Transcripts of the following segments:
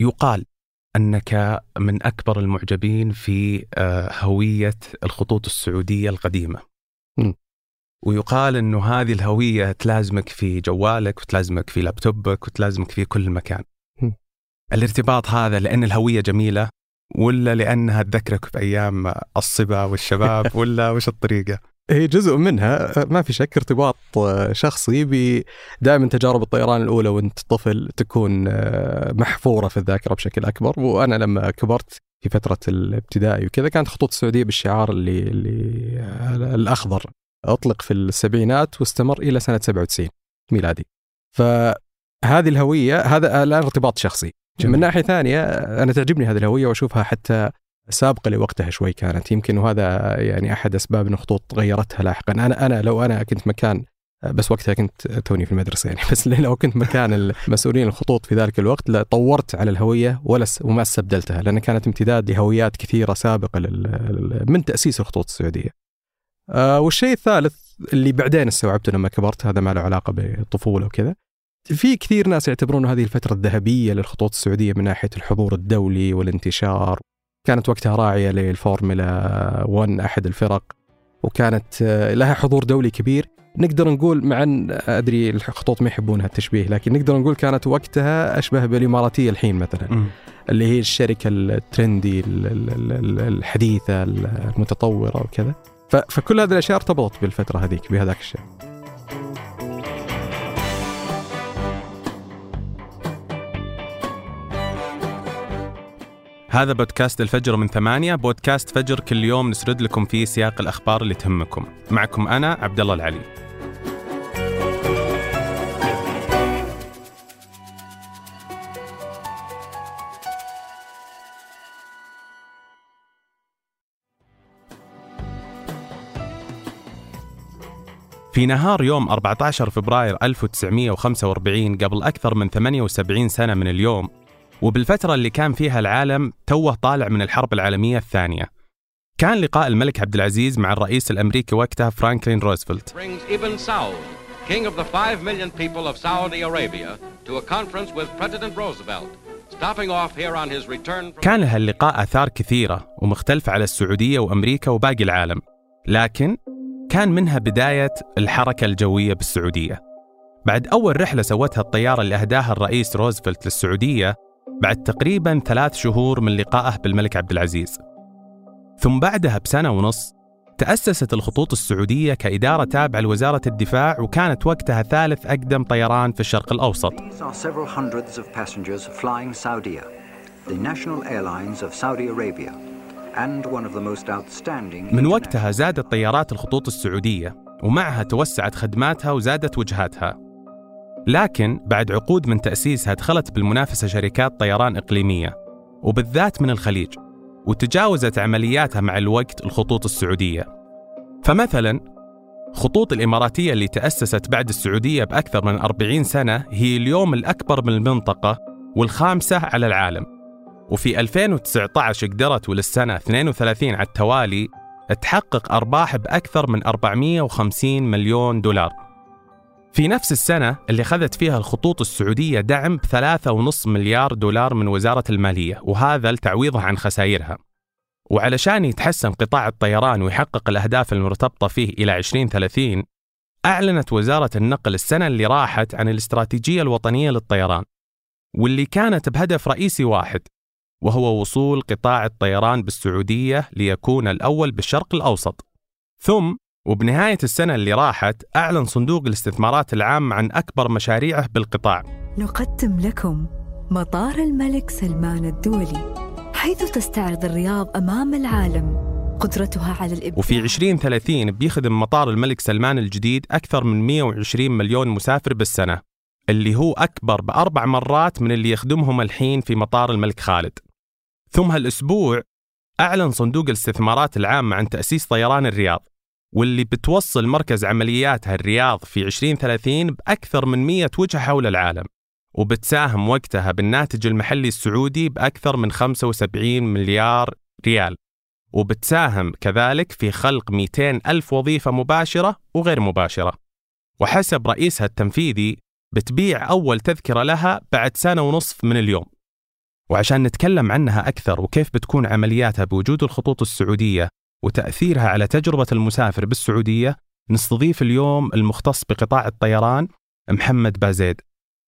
يقال أنك من أكبر المعجبين في آه، هوية الخطوط السعودية القديمة. م. ويقال انه هذه الهوية تلازمك في جوالك وتلازمك في لابتوبك وتلازمك في كل مكان. م. الارتباط هذا لأن الهوية جميلة ولا لأنها تذكرك بأيام الصبا والشباب ولا وش الطريقة؟ هي جزء منها ما في شك ارتباط شخصي دائما تجارب الطيران الأولى وانت طفل تكون محفورة في الذاكرة بشكل أكبر وأنا لما كبرت في فترة الابتدائي وكذا كانت خطوط السعودية بالشعار اللي اللي الأخضر أطلق في السبعينات واستمر إلى سنة 97 ميلادي. فهذه الهوية هذا الآن ارتباط شخصي. جميل. من ناحية ثانية أنا تعجبني هذه الهوية وأشوفها حتى سابقة لوقتها شوي كانت. يمكن وهذا يعني أحد أسباب إن الخطوط غيرتها لاحقا. أنا أنا لو أنا كنت مكان بس وقتها كنت توني في المدرسة يعني. بس لو كنت مكان المسؤولين الخطوط في ذلك الوقت لطورت على الهوية ولا وما استبدلتها. لأن كانت امتداد لهويات كثيرة سابقة من تأسيس الخطوط السعودية. آه والشيء الثالث اللي بعدين استوعبته لما كبرت هذا ما له علاقة بالطفوله وكذا. في كثير ناس يعتبرون هذه الفترة الذهبية للخطوط السعودية من ناحية الحضور الدولي والانتشار كانت وقتها راعية للفورمولا 1 أحد الفرق وكانت لها حضور دولي كبير. نقدر نقول مع أن أدري الخطوط ما يحبونها التشبيه لكن نقدر نقول كانت وقتها أشبه بالإماراتية الحين مثلا. م. اللي هي الشركة الترندي الحديثة المتطورة وكذا. فكل هذه الأشياء ارتبطت بالفترة هذيك بهذاك الشيء. هذا بودكاست الفجر من ثمانية بودكاست فجر كل يوم نسرد لكم فيه سياق الأخبار اللي تهمكم. معكم أنا عبد الله العلي. في نهار يوم 14 فبراير 1945 قبل أكثر من 78 سنة من اليوم وبالفترة اللي كان فيها العالم توه طالع من الحرب العالمية الثانية. كان لقاء الملك عبد العزيز مع الرئيس الأمريكي وقتها فرانكلين روزفلت. King of the 5 million people of Saudi Arabia, to a conference with President Roosevelt, stopping off here on his return from... كان هاللقاء آثار كثيرة ومختلفة على السعودية وأمريكا وباقي العالم. لكن كان منها بداية الحركة الجوية بالسعودية. بعد أول رحلة سوتها الطيارة اللي أهداها الرئيس روزفلت للسعودية بعد تقريبا ثلاث شهور من لقائه بالملك عبد العزيز. ثم بعدها بسنة ونص تأسست الخطوط السعودية كإدارة تابعة لوزارة الدفاع وكانت وقتها ثالث أقدم طيران في الشرق الأوسط. من وقتها زادت طيارات الخطوط السعودية ومعها توسعت خدماتها وزادت وجهاتها. لكن بعد عقود من تأسيسها دخلت بالمنافسة شركات طيران إقليمية وبالذات من الخليج وتجاوزت عملياتها مع الوقت الخطوط السعودية. فمثلا خطوط الإماراتية اللي تأسست بعد السعودية بأكثر من 40 سنة هي اليوم الأكبر من المنطقة والخامسة على العالم. وفي 2019 قدرت وللسنة 32 على التوالي تحقق أرباح بأكثر من 450 مليون دولار. في نفس السنة اللي أخذت فيها الخطوط السعودية دعم بثلاثة ونص مليار دولار من وزارة المالية وهذا لتعويضها عن خسائرها. وعلشان يتحسن قطاع الطيران ويحقق الأهداف المرتبطة فيه إلى 2030 أعلنت وزارة النقل السنة اللي راحت عن الاستراتيجية الوطنية للطيران واللي كانت بهدف رئيسي واحد وهو وصول قطاع الطيران بالسعودية ليكون الأول بالشرق الأوسط. ثم وبنهاية السنة اللي راحت أعلن صندوق الاستثمارات العام عن أكبر مشاريعه بالقطاع. نقدم لكم مطار الملك سلمان الدولي حيث تستعرض الرياض أمام العالم قدرتها على الإبداع. وفي 2030 بيخدم مطار الملك سلمان الجديد أكثر من 120 مليون مسافر بالسنة اللي هو أكبر بأربع مرات من اللي يخدمهم الحين في مطار الملك خالد. ثم هالأسبوع أعلن صندوق الاستثمارات العامة عن تأسيس طيران الرياض. واللي بتوصل مركز عملياتها الرياض في 2030 بأكثر من 100 وجهة حول العالم وبتساهم وقتها بالناتج المحلي السعودي بأكثر من 75 مليار ريال وبتساهم كذلك في خلق 200 ألف وظيفة مباشرة وغير مباشرة. وحسب رئيسها التنفيذي بتبيع أول تذكرة لها بعد سنة ونصف من اليوم. وعشان نتكلم عنها أكثر وكيف بتكون عملياتها بوجود الخطوط السعودية وتأثيرها على تجربة المسافر بالسعودية نستضيف اليوم المختص بقطاع الطيران محمد بازيد.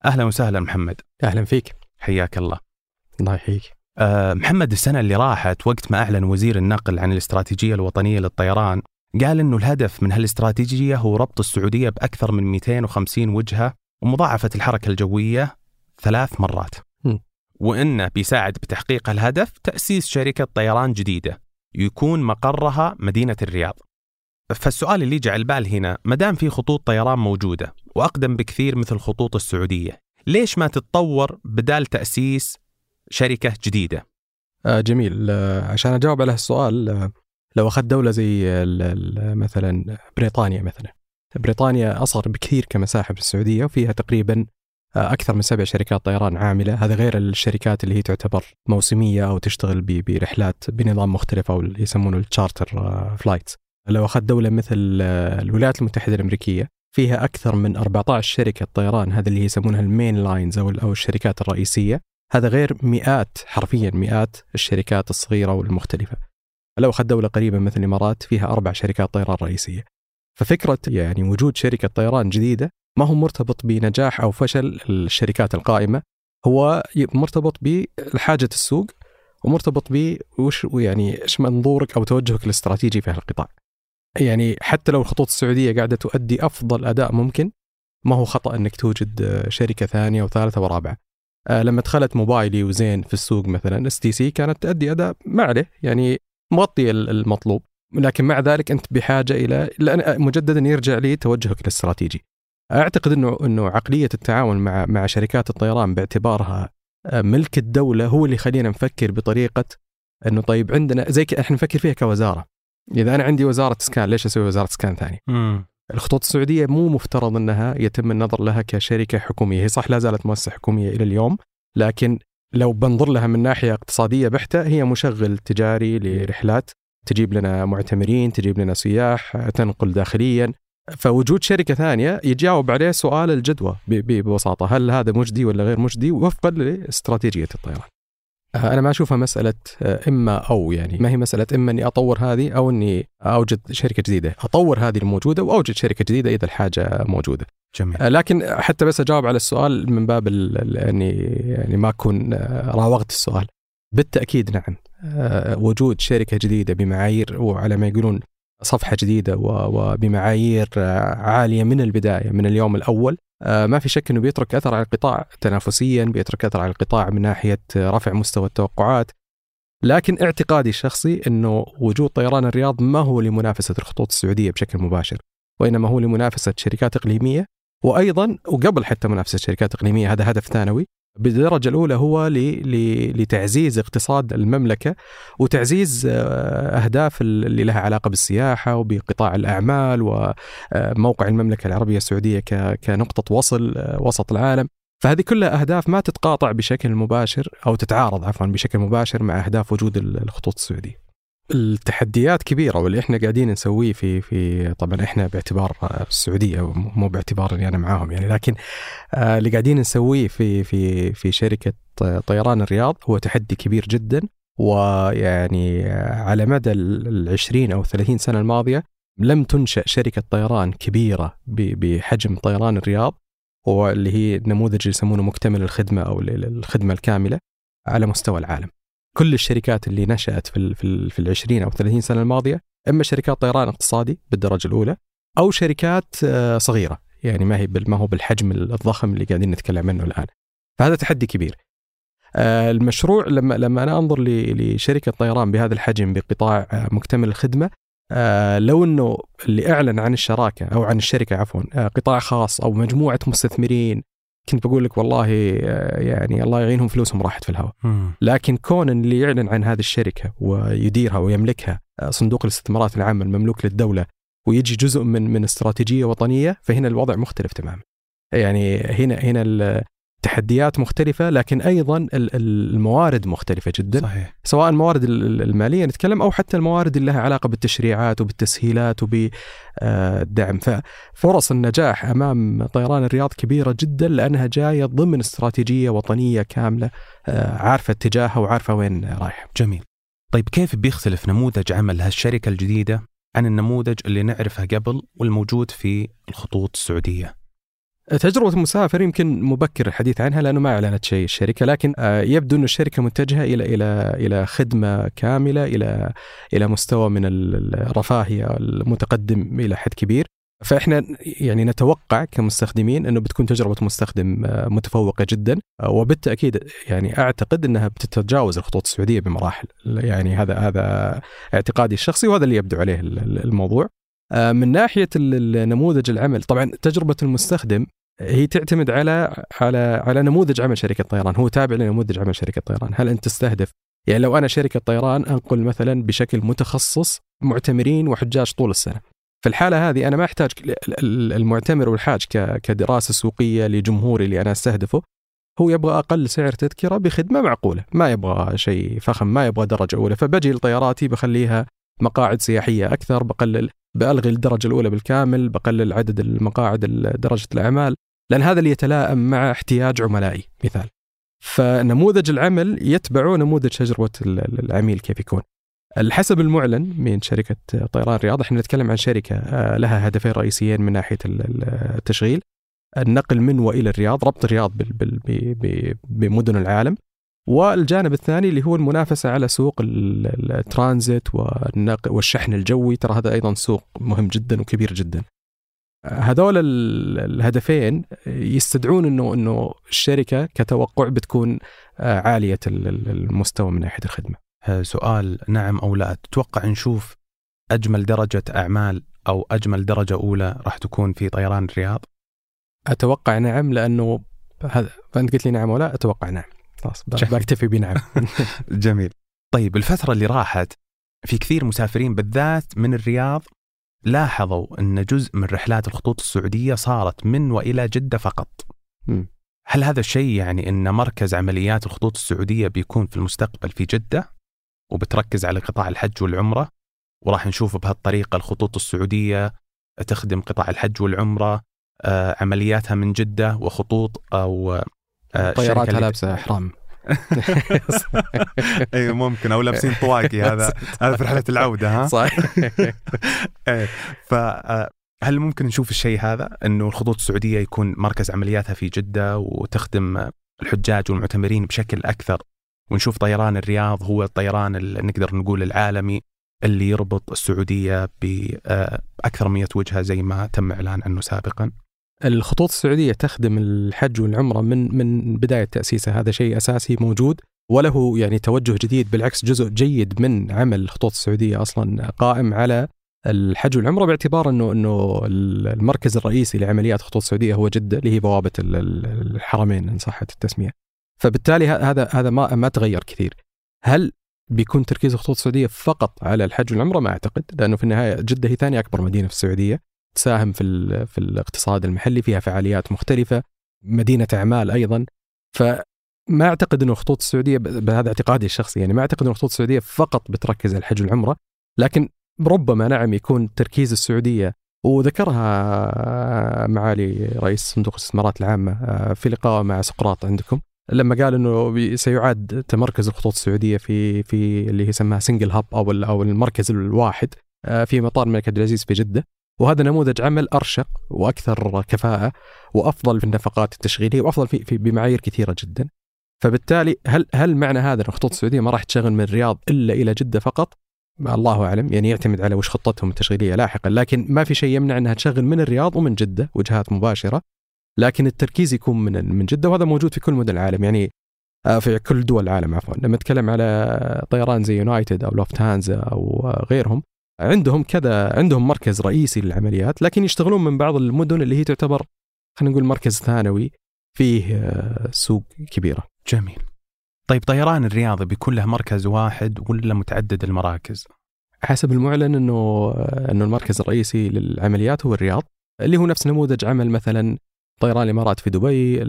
أهلا وسهلا محمد. أهلا فيك. حياك الله. الله يحييك. أه محمد السنة اللي راحت وقت ما أعلن وزير النقل عن الاستراتيجية الوطنية للطيران قال أنه الهدف من هالاستراتيجية هو ربط السعودية بأكثر من 250 وجهة ومضاعفة الحركة الجوية ثلاث مرات. وإنه بيساعد بتحقيق الهدف تأسيس شركة طيران جديدة. يكون مقرها مدينة الرياض. فالسؤال اللي يجي على البال هنا ما دام في خطوط طيران موجودة وأقدم بكثير مثل خطوط السعودية ليش ما تتطور بدال تأسيس شركة جديدة؟ آه جميل. آه عشان أجاوب على السؤال آه لو أخذت دولة زي مثلا بريطانيا مثلا. بريطانيا أصغر بكثير كمساحة في السعودية وفيها تقريبا آه، أكثر من سبع شركات طيران عاملة. هذا غير الشركات اللي هي تعتبر موسمية أو تشتغل برحلات بنظام مختلف أو اللي يسمونه ال charter flights لو أخذت دولة مثل آه، الولايات المتحدة الأمريكية فيها أكثر من 14 شركة طيران. هذا اللي يسمونها ال main lines أو أو الشركات الرئيسية. هذا غير مئات حرفيا مئات الشركات الصغيرة والمختلفة لو أخذت دولة قريبة مثل الإمارات فيها أربع شركات طيران رئيسية. ففكرة يعني وجود شركة طيران جديدة ما هو مرتبط بنجاح أو فشل الشركات القائمة هو مرتبط بحاجة السوق ومرتبط ب وش يعني إيش منظورك أو توجهك الاستراتيجي في هالقطاع. يعني حتى لو الخطوط السعودية قاعدة تؤدي أفضل أداء ممكن ما هو خطأ إنك توجد شركة ثانية وثالثة ورابعة. آه لما دخلت موبايلي وزين في السوق مثلا اس تي سي كانت تؤدي أداء ما عليه يعني مغطي المطلوب لكن مع ذلك أنت بحاجة إلى مجددا يرجع لي توجهك الاستراتيجي. أعتقد إنه إنه عقلية التعاون مع مع شركات الطيران باعتبارها آه، ملك الدولة هو اللي يخلينا نفكر بطريقة إنه طيب عندنا زي إحنا نفكر فيها كوزارة. إذا أنا عندي وزارة اسكان ليش أسوي وزارة اسكان ثانية؟ الخطوط السعودية مو مفترض إنها يتم النظر لها كشركة حكومية، هي صح لا زالت مؤسسة حكومية إلى اليوم، لكن لو بنظر لها من ناحية اقتصادية بحتة هي مشغل تجاري لرحلات تجيب لنا معتمرين، تجيب لنا سياح، تنقل داخليا، فوجود شركة ثانية يجاوب عليه سؤال الجدوى ببساطة، هل هذا مجدي ولا غير مجدي وفقا لاستراتيجيه الطيران. آه، أنا ما أشوفها مسألة آه، إما أو يعني ما هي مسألة إما إني أطور هذه أو إني أوجد شركة جديدة، أطور هذه الموجودة وأوجد شركة جديدة إذا الحاجة موجودة. جميل. آه، لكن حتى بس أجاوب على السؤال من باب إني يعني ما أكون راوغت السؤال. بالتأكيد نعم وجود شركة جديدة بمعايير وعلى ما يقولون صفحة جديدة وبمعايير عالية من البداية من اليوم الأول. آه، ما في شك إنه بيترك أثر على القطاع تنافسيا بيترك أثر على القطاع من ناحية رفع مستوى التوقعات. لكن اعتقادي الشخصي إنه وجود طيران الرياض ما هو لمنافسة الخطوط السعودية بشكل مباشر وإنما هو لمنافسة شركات إقليمية وأيضا وقبل حتى منافسه شركات اقليميه هذا هدف ثانوي بالدرجة الأولى هو لتعزيز اقتصاد المملكة وتعزيز آه، أهداف اللي لها علاقة بالسياحة وبقطاع الأعمال وموقع المملكة العربية السعودية كنقطة وصل آه، وسط العالم. فهذه كلها أهداف ما تتقاطع بشكل مباشر أو تتعارض عفوا بشكل مباشر مع أهداف وجود الخطوط السعودية. التحديات كبيرة واللي إحنا قاعدين نسويه في في طبعا إحنا باعتبار السعودية مو باعتبار إني أنا معاهم يعني لكن آه، اللي قاعدين نسويه في في في شركة طيران الرياض هو تحدي كبير جدا ويعني على مدى ال 20 أو 30 سنة الماضية لم تنشأ شركة طيران كبيرة بحجم طيران الرياض واللي هي نموذج اللي يسمونه مكتمل الخدمة أو الخدمة الكاملة على مستوى العالم. كل الشركات اللي نشأت في ال في, ال في ال 20 أو 30 سنة الماضية إما شركات طيران اقتصادي بالدرجة الأولى أو شركات آه، صغيرة. يعني ما هي ما هو بالحجم الضخم اللي قاعدين نتكلم عنه الآن. فهذا تحدي كبير. آه، المشروع لما لما أنا أنظر لشركة طيران بهذا الحجم بقطاع آه، مكتمل الخدمة لو إنه اللي أعلن عن الشراكة أو عن الشركة عفوا قطاع خاص أو مجموعة مستثمرين كنت بقول لك والله آه، يعني الله يعينهم فلوسهم راحت في الهواء. لكن كون اللي يعلن عن هذه الشركة ويديرها ويملكها آه، صندوق الاستثمارات العامه المملوك للدولة ويجي جزء من من استراتيجية وطنية فهنا الوضع مختلف تماما. يعني هنا هنا تحديات مختلفة لكن أيضا ال- ال- الموارد مختلفة جدا. صحيح. سواء الموارد ال- ال- المالية نتكلم أو حتى الموارد اللي لها علاقة بالتشريعات وبالتسهيلات وبالدعم ففرص النجاح أمام طيران الرياض كبيرة جدا لأنها جاية ضمن استراتيجية وطنية كاملة آه، عارفة اتجاهها وعارفة وين رايحة جميل. طيب كيف بيختلف نموذج عمل هالشركة الجديدة عن النموذج اللي نعرفه قبل والموجود في الخطوط السعودية؟ تجربة المسافر يمكن مبكر الحديث عنها لأنه ما أعلنت شيء الشركة لكن آه، يبدو أن الشركة متجهة إلى إلى إلى خدمة كاملة إلى إلى مستوى من ال- الرفاهية المتقدم إلى حد كبير. فإحنا يعني نتوقع كمستخدمين أنه بتكون تجربة مستخدم آه، متفوقة جدا آه، وبالتأكيد يعني أعتقد أنها بتتجاوز الخطوط السعودية بمراحل. يعني هذا هذا اعتقادي الشخصي وهذا اللي يبدو عليه ال- ال- الموضوع. من ناحية ال- النموذج العمل طبعا تجربة المستخدم هي تعتمد على على على نموذج عمل شركة طيران، هو تابع لنموذج عمل شركة طيران، هل أنت تستهدف؟ يعني لو أنا شركة طيران انقل مثلا بشكل متخصص معتمرين وحجاج طول السنة. في الحالة هذه أنا ما أحتاج ال- ال- المعتمر والحاج كدراسة سوقية لجمهوري اللي أنا أستهدفه. هو يبغى أقل سعر تذكرة بخدمة معقولة، ما يبغى شيء فخم، ما يبغى درجة أولى، فبجي لطياراتي بخليها مقاعد سياحية أكثر، بقلل بألغي الدرجة الأولى بالكامل، بقلل عدد المقاعد ال- درجة الأعمال، لأن هذا اللي يتلائم مع احتياج عملائي مثال. فنموذج العمل يتبعه نموذج ال- العميل كيف يكون. حسب المعلن من شركة طيران الرياض إحنا نتكلم عن شركة آه، لها هدفين رئيسيين من ال- التشغيل النقل من والى الرياض ربط الرياض بمدن العالم والجانب الثاني اللي هو المنافسة على سوق ال- ال- الترانزيت والشحن الجوي ترى هذا أيضا سوق مهم جدا وكبير جدا هذول ال- الهدفين يستدعون انه إنه الشركة كتوقع بتكون آه، عالية ال- ال- المستوى من ناحية الخدمة. سؤال نعم أو لا. تتوقع نشوف أجمل درجة أعمال أو أجمل درجة أولى راح تكون في طيران الرياض؟ أتوقع نعم لأنه هذا فانت قلت لي نعم ولا؟ أتوقع نعم. خلاص. بكتفي بنعم. جميل. طيب الفترة اللي راحت في كثير مسافرين بالذات من الرياض لاحظوا أن جزء من رحلات الخطوط السعودية صارت من وإلى جدة فقط. هل هذا الشيء يعني أن مركز عمليات الخطوط السعودية بيكون في المستقبل في جدة وبتركز على قطاع الحج والعمرة؟ وراح نشوف بهالطريقة الخطوط السعودية تخدم قطاع الحج والعمرة آه، عملياتها من جدة وخطوط أو آه، الشركة طياراتها اللي- لابسة احرام أيوه ممكن أو لابسين طواقي هذا هذا في رحلة العودة ها؟ صح إيه. فهل ممكن نشوف الشيء هذا؟ إنه الخطوط السعودية يكون مركز عملياتها في جدة وتخدم الحجاج والمعتمرين بشكل أكثر ونشوف طيران الرياض هو الطيران اللي نقدر نقول العالمي اللي يربط السعودية باكثر من 100 وجهة زي ما تم إعلان عنه سابقا. الخطوط السعودية تخدم الحج والعمرة من من بداية تأسيسها هذا شيء أساسي موجود وله يعني توجه جديد بالعكس جزء جيد من عمل الخطوط السعودية أصلا قائم على الحج والعمرة باعتبار إنه إنه المركز الرئيسي لعمليات الخطوط السعودية هو جدة اللي هي بوابه ال- ال- الحرمين إن صحت التسمية. فبالتالي هذا هذا ما ما تغير كثير. هل بيكون تركيز الخطوط السعودية فقط على الحج والعمرة؟ ما أعتقد لأنه في النهاية جدة هي ثاني أكبر مدينة في السعودية تساهم في في الاقتصاد المحلي فيها فعاليات مختلفة مدينة أعمال أيضا. فما أعتقد انه الخطوط السعودية بهذا اعتقادي الشخصي يعني ما أعتقد انه الخطوط السعودية فقط بتركز على الحج والعمره لكن ربما نعم يكون تركيز السعودية وذكرها معالي رئيس صندوق الاستثمارات العامة آه، في لقاء مع سقراط عندكم لما قال إنه سيعاد تمركز الخطوط السعودية في في اللي هي يسمى سنجل هاب أو أو المركز الواحد آه، في مطار الملك عبد العزيز في جدة. وهذا نموذج عمل أرشق وأكثر كفاءة وأفضل في النفقات التشغيلية وأفضل في, في بمعايير كثيرة جدا فبالتالي هل هل معنى هذا إن الخطوط السعودية ما راح تشغل من الرياض إلا إلى جدة فقط؟ الله أعلم يعني يعتمد على وش خطتهم التشغيلية لاحقا لكن ما في شيء يمنع إنها تشغل من الرياض ومن جدة وجهات مباشرة لكن التركيز يكون من من جدة وهذا موجود في كل مدن العالم يعني آه، في كل دول العالم عفوا لما نتكلم على طيران زي يونايتد أو لوفتهانزا أو غيرهم عندهم كذا عندهم مركز رئيسي للعمليات لكن يشتغلون من بعض المدن اللي هي تعتبر خلينا نقول مركز ثانوي فيه آه، سوق كبيرة جميل طيب طيران الرياض بيكون له مركز واحد ولا متعدد المراكز؟ حسب المعلن إنه إنه المركز الرئيسي للعمليات هو الرياض اللي هو نفس نموذج عمل مثلا طيران الإمارات في دبي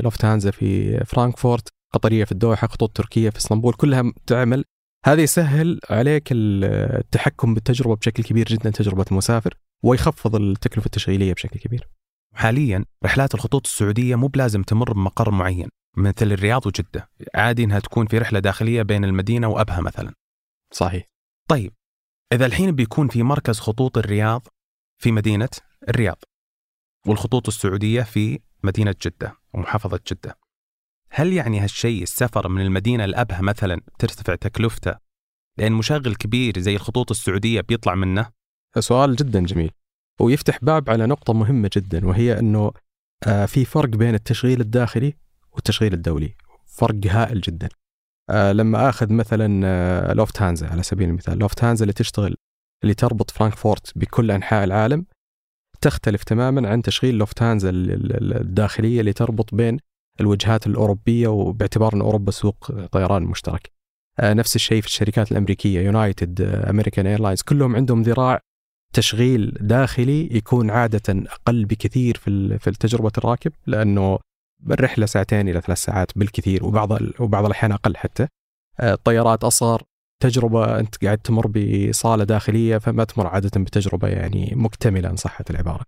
لوفتهانزا في فرانكفورت قطرية في الدوحة خطوط تركية في إسطنبول كلها تعمل هذا يسهل عليك التحكم بالتجربة بشكل كبير جدا تجربة المسافر ويخفض التكلفة التشغيلية بشكل كبير. حاليا رحلات الخطوط السعودية مو بلازم تمر بمقر معين مثل الرياض وجدة، عادي إنها تكون في رحلة داخلية بين المدينة وأبها مثلا. صحيح. طيب إذا الحين بيكون في مركز خطوط الرياض في مدينة الرياض والخطوط السعودية في مدينة جدة ومحافظة جدة. هل يعني هالشيء السفر من المدينة لأبها مثلا ترتفع تكلفتة لأن مشغل كبير زي الخطوط السعودية بيطلع منه؟ سؤال جدا جميل ويفتح باب على نقطة مهمة جدا وهي أنه آه، في فرق بين التشغيل الداخلي والتشغيل الدولي فرق هائل جدا آه، لما آخذ مثلا آه، لوفتهانزا على سبيل المثال لوفتهانزا اللي تشتغل اللي تربط فرانكفورت بكل أنحاء العالم تختلف تماما عن تشغيل لوفتهانزا الداخلية اللي تربط بين الوجهات الأوروبية وباعتبار إن أوروبا سوق طيران مشترك. آه، نفس الشيء في الشركات الأمريكية يونايتد امريكان ايرلاينز كلهم عندهم ذراع تشغيل داخلي يكون عادة أقل بكثير في في تجربه الراكب لأنه الرحلة ساعتين إلى ثلاث ساعات بالكثير وبعض وبعض الأحيان أقل حتى. آه، الطيارات أصغر تجربة أنت قاعد تمر بصالة داخلية فما تمر عادة بتجربة يعني مكتملة إن صحت العبارة.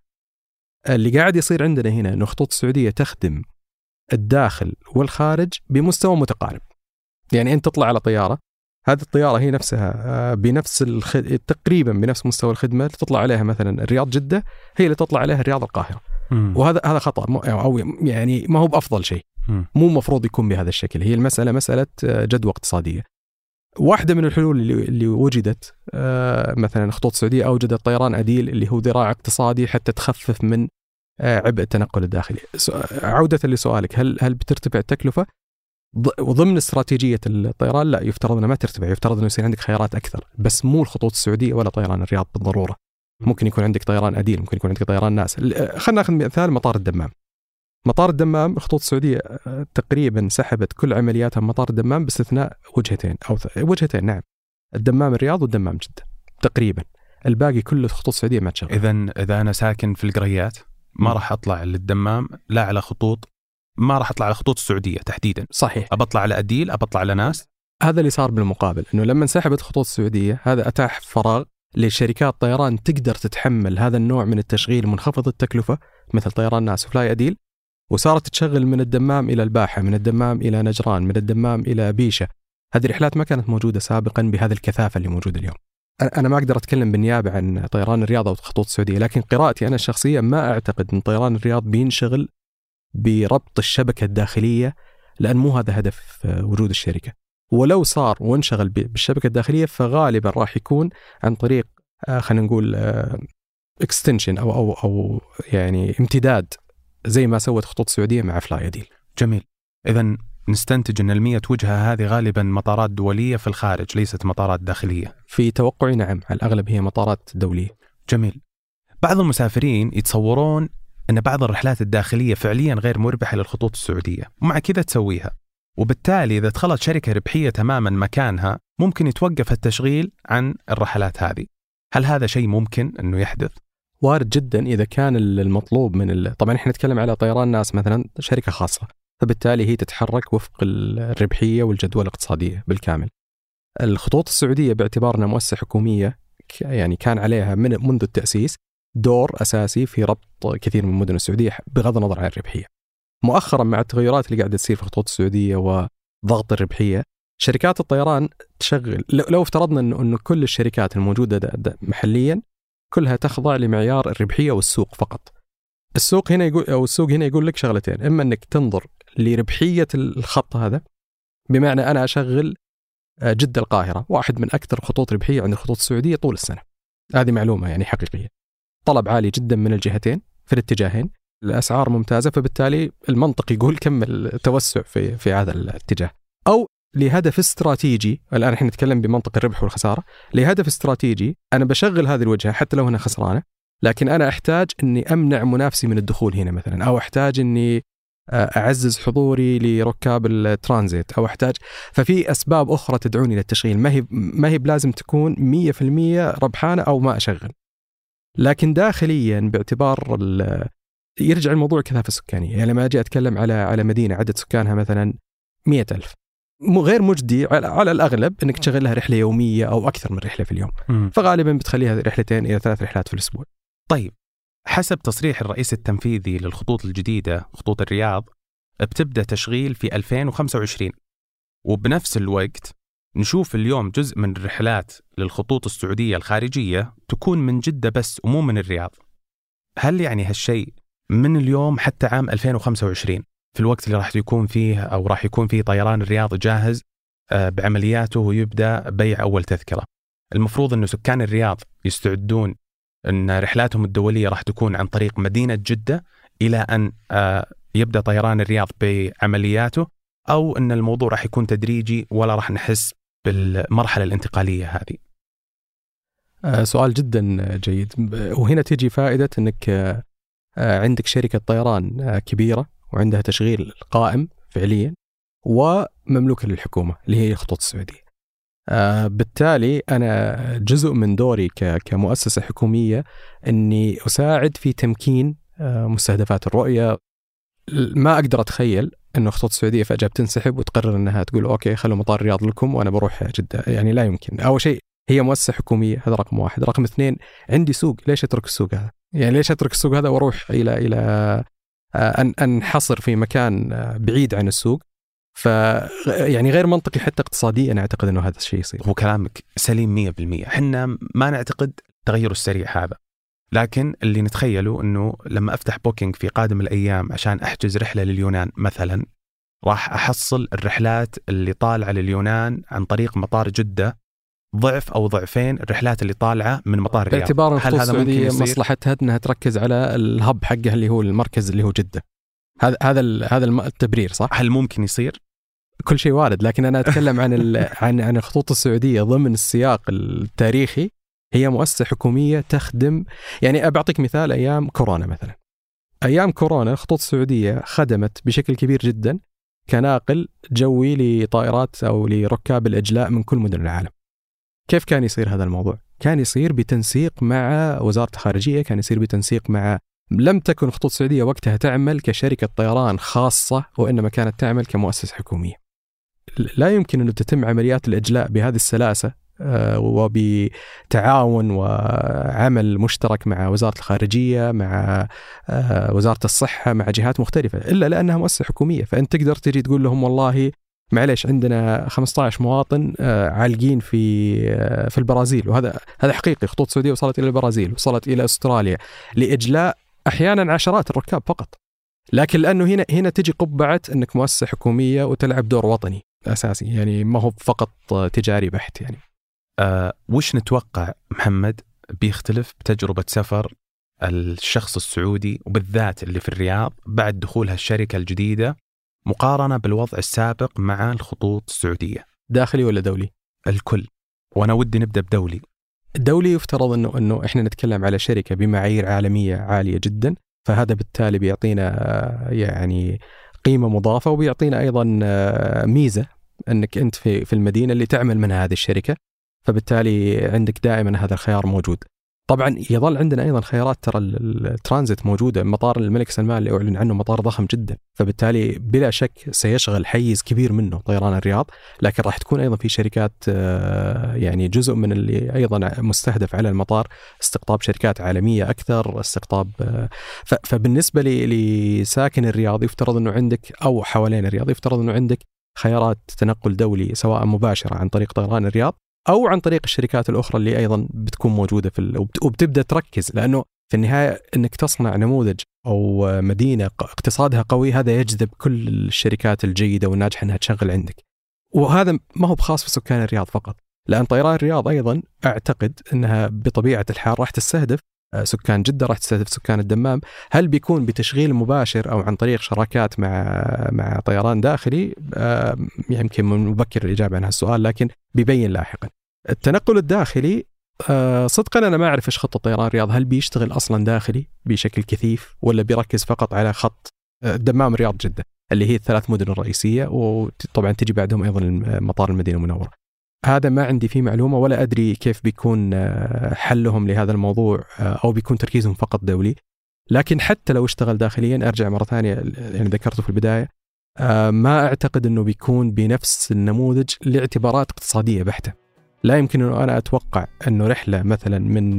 اللي قاعد يصير عندنا هنا انه خطوط السعودية تخدم الداخل والخارج بمستوى متقارب. يعني أنت تطلع على طيارة هذه الطيارة هي نفسها آه، بنفس الخد... تقريبا بنفس مستوى الخدمة اللي تطلع عليها مثلا الرياض جدة هي اللي تطلع عليها الرياض القاهرة. مم. وهذا هذا خطأ أو يعني ما هو بأفضل شيء. مو مفروض يكون بهذا الشكل. هي المسألة مسألة آه، جدوى اقتصادية. واحدة من الحلول اللي, اللي وجدت آه، مثلا خطوط السعودية أوجدت طيران اديل اللي هو ذراع اقتصادي حتى تخفف من عبء التنقل الداخلي. عودة لسؤالك هل هل بترتفع التكلفة؟ وضمن استراتيجية الطيران لا يفترض أنها ما ترتفع يفترض أنه يصير عندك خيارات أكثر بس مو الخطوط السعودية ولا طيران الرياض بالضرورة. ممكن يكون عندك طيران أديل ممكن يكون عندك طيران ناس. آه، خلينا ناخذ مثال مطار الدمام. مطار الدمام الخطوط السعودية آه، تقريبا سحبت كل عملياتها من مطار الدمام باستثناء وجهتين أو وجهتين نعم. الدمام الرياض والدمام جدة تقريبا. الباقي كله خطوط السعودية ما تشغل. اذا إذا أنا ساكن في القريات ما راح أطلع للدمام لا على خطوط ما راح أطلع على خطوط السعودية تحديدا صحيح ابطلع على أديل ابطلع على ناس هذا اللي صار بالمقابل إنه لما انسحبت خطوط السعودية هذا أتاح فراغ لشركات طيران تقدر تتحمل هذا النوع من التشغيل منخفض التكلفة مثل طيران ناس وفلاي أديل وصارت تشغل من الدمام إلى الباحة، من الدمام إلى نجران، من الدمام إلى بيشة. هذه الرحلات ما كانت موجودة سابقا بهذه الكثافة اللي موجودة اليوم. أنا ما أقدر أتكلم بالنيابة عن طيران الرياض أو خطوط السعودية لكن قراءتي أنا الشخصية ما أعتقد إن طيران الرياض بينشغل بربط الشبكة الداخلية لأن مو هذا هدف آه، وجود الشركة. ولو صار وانشغل بالشبكة الداخلية فغالبا راح يكون عن طريق آه، خلينا نقول extension آه، أو أو أو يعني امتداد زي ما سوت خطوط السعودية مع فلاي أديل. جميل. اذا نستنتج أن المية وجهة هذه غالبا مطارات دولية في الخارج ليست مطارات داخلية. في توقعي نعم على الأغلب هي مطارات دولية. جميل. بعض المسافرين يتصورون أن بعض الرحلات الداخلية فعليا غير مربحة للخطوط السعودية ومع كذا تسويها. وبالتالي إذا دخلت شركة ربحية تماما مكانها ممكن يتوقف التشغيل عن الرحلات هذه. هل هذا شيء ممكن أنه يحدث؟ وارد جدا إذا كان المطلوب من ال... طبعا إحنا نتكلم على طيران ناس مثلا شركة خاصة. فبالتالي هي تتحرك وفق الربحية والجدوى الاقتصادية بالكامل. الخطوط السعودية باعتبارنا مؤسسة حكومية يعني كان عليها من منذ التأسيس دور أساسي في ربط كثير من المدن السعودية بغض النظر عن الربحية. مؤخرا مع التغيرات اللي قاعدة تصير في الخطوط السعودية وضغط الربحية شركات الطيران تشغل لو افترضنا انه إنه كل الشركات الموجودة دا دا محليا كلها تخضع لمعيار الربحية والسوق فقط. السوق هنا يقول أو السوق هنا يقول لك شغلتين، إما إنك تنظر لربحية الخط هذا بمعنى أنا أشغل آه، جدة القاهرة واحد من أكثر خطوط ربحية عند الخطوط السعودية طول السنة. هذه معلومة يعني حقيقية. طلب عالي جدا من الجهتين في الاتجاهين الأسعار ممتازة فبالتالي المنطق يقول كمل توسع في في هذا الاتجاه. أو لهدف استراتيجي الآن إحنا نتكلم بمنطق الربح والخسارة لهدف استراتيجي أنا بشغل هذه الوجهة حتى لو انها خسرانة لكن أنا أحتاج إني أمنع منافسي من الدخول هنا مثلا أو أحتاج إني أعزز حضوري لركاب الترانزيت أو أحتاج ففي أسباب أخرى تدعوني للتشغيل ما هي ما هي بلازم تكون 100% ربحانة أو ما أشغل. لكن داخليا باعتبار يرجع الموضوع كثافة سكانية. يعني لما أجي أتكلم على على مدينة عدد سكانها مثلا مئة ألف. غير مجدي على, على الأغلب إنك تشغل لها رحلة يومية أو أكثر من رحلة في اليوم. مم. فغالبا بتخليها رحلتين إلى ثلاث رحلات في الأسبوع. طيب حسب تصريح الرئيس التنفيذي للخطوط الجديدة خطوط الرياض بتبدأ تشغيل في 2025 وبنفس الوقت نشوف اليوم جزء من الرحلات للخطوط السعودية الخارجية تكون من جدة بس ومو من الرياض. هل يعني هالشيء من اليوم حتى عام 2025 في الوقت اللي راح يكون فيه أو راح يكون فيه طيران الرياض جاهز آه، بعملياته ويبدأ بيع أول تذكرة. المفروض أنه سكان الرياض يستعدون أن رحلاتهم الدولية راح تكون عن طريق مدينة جدة إلى أن آه، يبدأ طيران الرياض بعملياته أو أن الموضوع راح يكون تدريجي ولا راح نحس بالمرحلة الانتقالية هذه. آه، سؤال جدا جيد وهنا تجي فائدة أنك آه، عندك شركة طيران كبيرة وعندها تشغيل قائم فعليا ومملوكة للحكومة اللي هي الخطوط السعودية. آه بالتالي أنا جزء من دوري كمؤسسة حكومية إني أساعد في تمكين آه مستهدفات الرؤية. ما أقدر أتخيل إنه خطوط السعودية فجأة بتنسحب وتقرر إنها تقول أوكي خلوا مطار الرياض لكم وأنا بروح جدة. يعني لا يمكن. أول شيء هي مؤسسة حكومية هذا رقم واحد. رقم اثنين عندي سوق. ليش أترك السوق هذا؟ يعني ليش أترك السوق هذا وأروح إلى إلى آه، ان أنحصر في مكان بعيد عن السوق؟ ف يعني غير منطقي حتى اقتصاديا أعتقد إنه هذا الشيء يصير. هو كلامك سليم 100% إحنا ما نعتقد التغير السريع هذا. لكن اللي نتخيله إنه لما أفتح بوكينج في قادم الأيام عشان أحجز رحلة لليونان مثلا راح أحصل الرحلات اللي طالعة لليونان عن طريق مطار جدة ضعف أو ضعفين الرحلات اللي طالعة من مطار الرياض باعتبار هل هذا ممكن يصير؟ مصلحتها انها تركز على الهب حقها اللي هو المركز اللي هو جدة. هذا هذا هذا التبرير صح؟ هل ممكن يصير؟ كل شيء وارد لكن أنا أتكلم عن عن عن الخطوط السعودية ضمن السياق التاريخي هي مؤسسة حكومية تخدم يعني بعطيك مثال أيام كورونا مثلا أيام كورونا الخطوط السعودية خدمت بشكل كبير جدا كناقل جوي لطائرات أو لركاب الإجلاء من كل مدن العالم. كيف كان يصير هذا الموضوع؟ كان يصير بتنسيق مع وزارة الخارجية، كان يصير بتنسيق مع لم تكن خطوط السعوديه وقتها تعمل كشركة طيران خاصة وإنما كانت تعمل كمؤسسة حكومية. لا يمكن أن تتم عمليات الإجلاء بهذه السلاسة آه، وبتعاون وعمل مشترك مع وزارة الخارجية مع آه، وزارة الصحة مع جهات مختلفة إلا لأنها مؤسسة حكومية. فأنت تقدر تجي تقول لهم والله معليش عندنا 15 مواطن آه، عالقين في في البرازيل. وهذا هذا حقيقي. خطوط السعوديه وصلت إلى البرازيل وصلت إلى أستراليا لإجلاء أحيانا عشرات الركاب فقط لكن لأنه هنا هنا تجي قبعة إنك مؤسسة حكومية وتلعب دور وطني أساسي يعني ما هو فقط تجاري بحت يعني. أه وش نتوقع محمد بيختلف بتجربة سفر الشخص السعودي وبالذات اللي في الرياض بعد دخول هالشركة الجديدة مقارنة بالوضع السابق مع الخطوط السعودية. داخلي ولا دولي؟ الكل. وأنا ودي نبدأ بدولي. الدولي يفترض انه إنه إحنا نتكلم على شركة بمعايير عالمية عالية جدا فهذا بالتالي بيعطينا يعني قيمة مضافة وبيعطينا أيضا آه، ميزة إنك أنت في في المدينة اللي تعمل منها هذه الشركة فبالتالي عندك دائما هذا الخيار موجود. طبعا يظل عندنا أيضا خيارات ترى الترانزيت موجودة مطار الملك سلمان اللي أعلن عنه مطار ضخم جدا فبالتالي بلا شك سيشغل حيز كبير منه طيران الرياض لكن راح تكون أيضا في شركات آه، يعني جزء من اللي أيضا مستهدف على المطار استقطاب شركات عالمية أكثر استقطاب آه، فبالنسبة لساكن الرياض يفترض إنه عندك أو حوالين الرياض يفترض إنه عندك خيارات تنقل دولي سواء مباشرة عن طريق طيران الرياض أو عن طريق الشركات الأخرى اللي أيضا بتكون موجودة في وبتبدأ تركز لأنه في النهاية إنك تصنع نموذج أو مدينة اقتصادها قوي هذا يجذب كل الشركات الجيدة والناجحة إنها تشغل عندك. وهذا ما هو بخاص في سكان الرياض فقط، لأن طيران الرياض أيضا أعتقد إنها بطبيعة الحال راح تستهدف سكان جدة راح تستهدف سكان الدمام. هل بيكون بتشغيل مباشر أو عن طريق شراكات مع مع طيران داخلي؟ آه، يمكن من مبكر الإجابة عن هالسؤال لكن بيبين لاحقا. التنقل الداخلي آه، صدقا أنا ما أعرف إيش خط طيران الرياض هل بيشتغل أصلا داخلي بشكل كثيف ولا بيركز فقط على خط الدمام الرياض جدة اللي هي الثلاث مدن الرئيسية؟ وطبعا تجي بعدهم أيضا مطار المدينة المنورة. هذا ما عندي فيه معلومة ولا أدري كيف بيكون آه، حلهم لهذا الموضوع آه، أو بيكون تركيزهم فقط دولي لكن حتى لو اشتغل داخليا أرجع مرة ثانية يعني ذكرته في البداية آه، ما أعتقد إنه بيكون بنفس النموذج لاعتبارات اقتصادية بحتة. لا يمكن إنه أنا أتوقع إنه رحلة مثلا من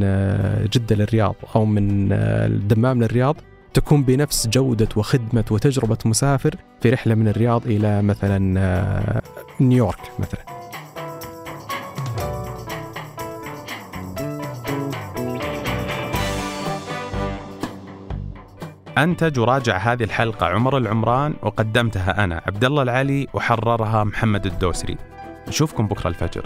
جدة للرياض أو من الدمام للرياض تكون بنفس جودة وخدمة وتجربة مسافر في رحلة من الرياض إلى مثلا نيويورك مثلا. أنتج وراجع هذه الحلقة عمر العمران وقدمتها أنا عبد الله العلي وحررها محمد الدوسري. نشوفكم بكرة الفجر.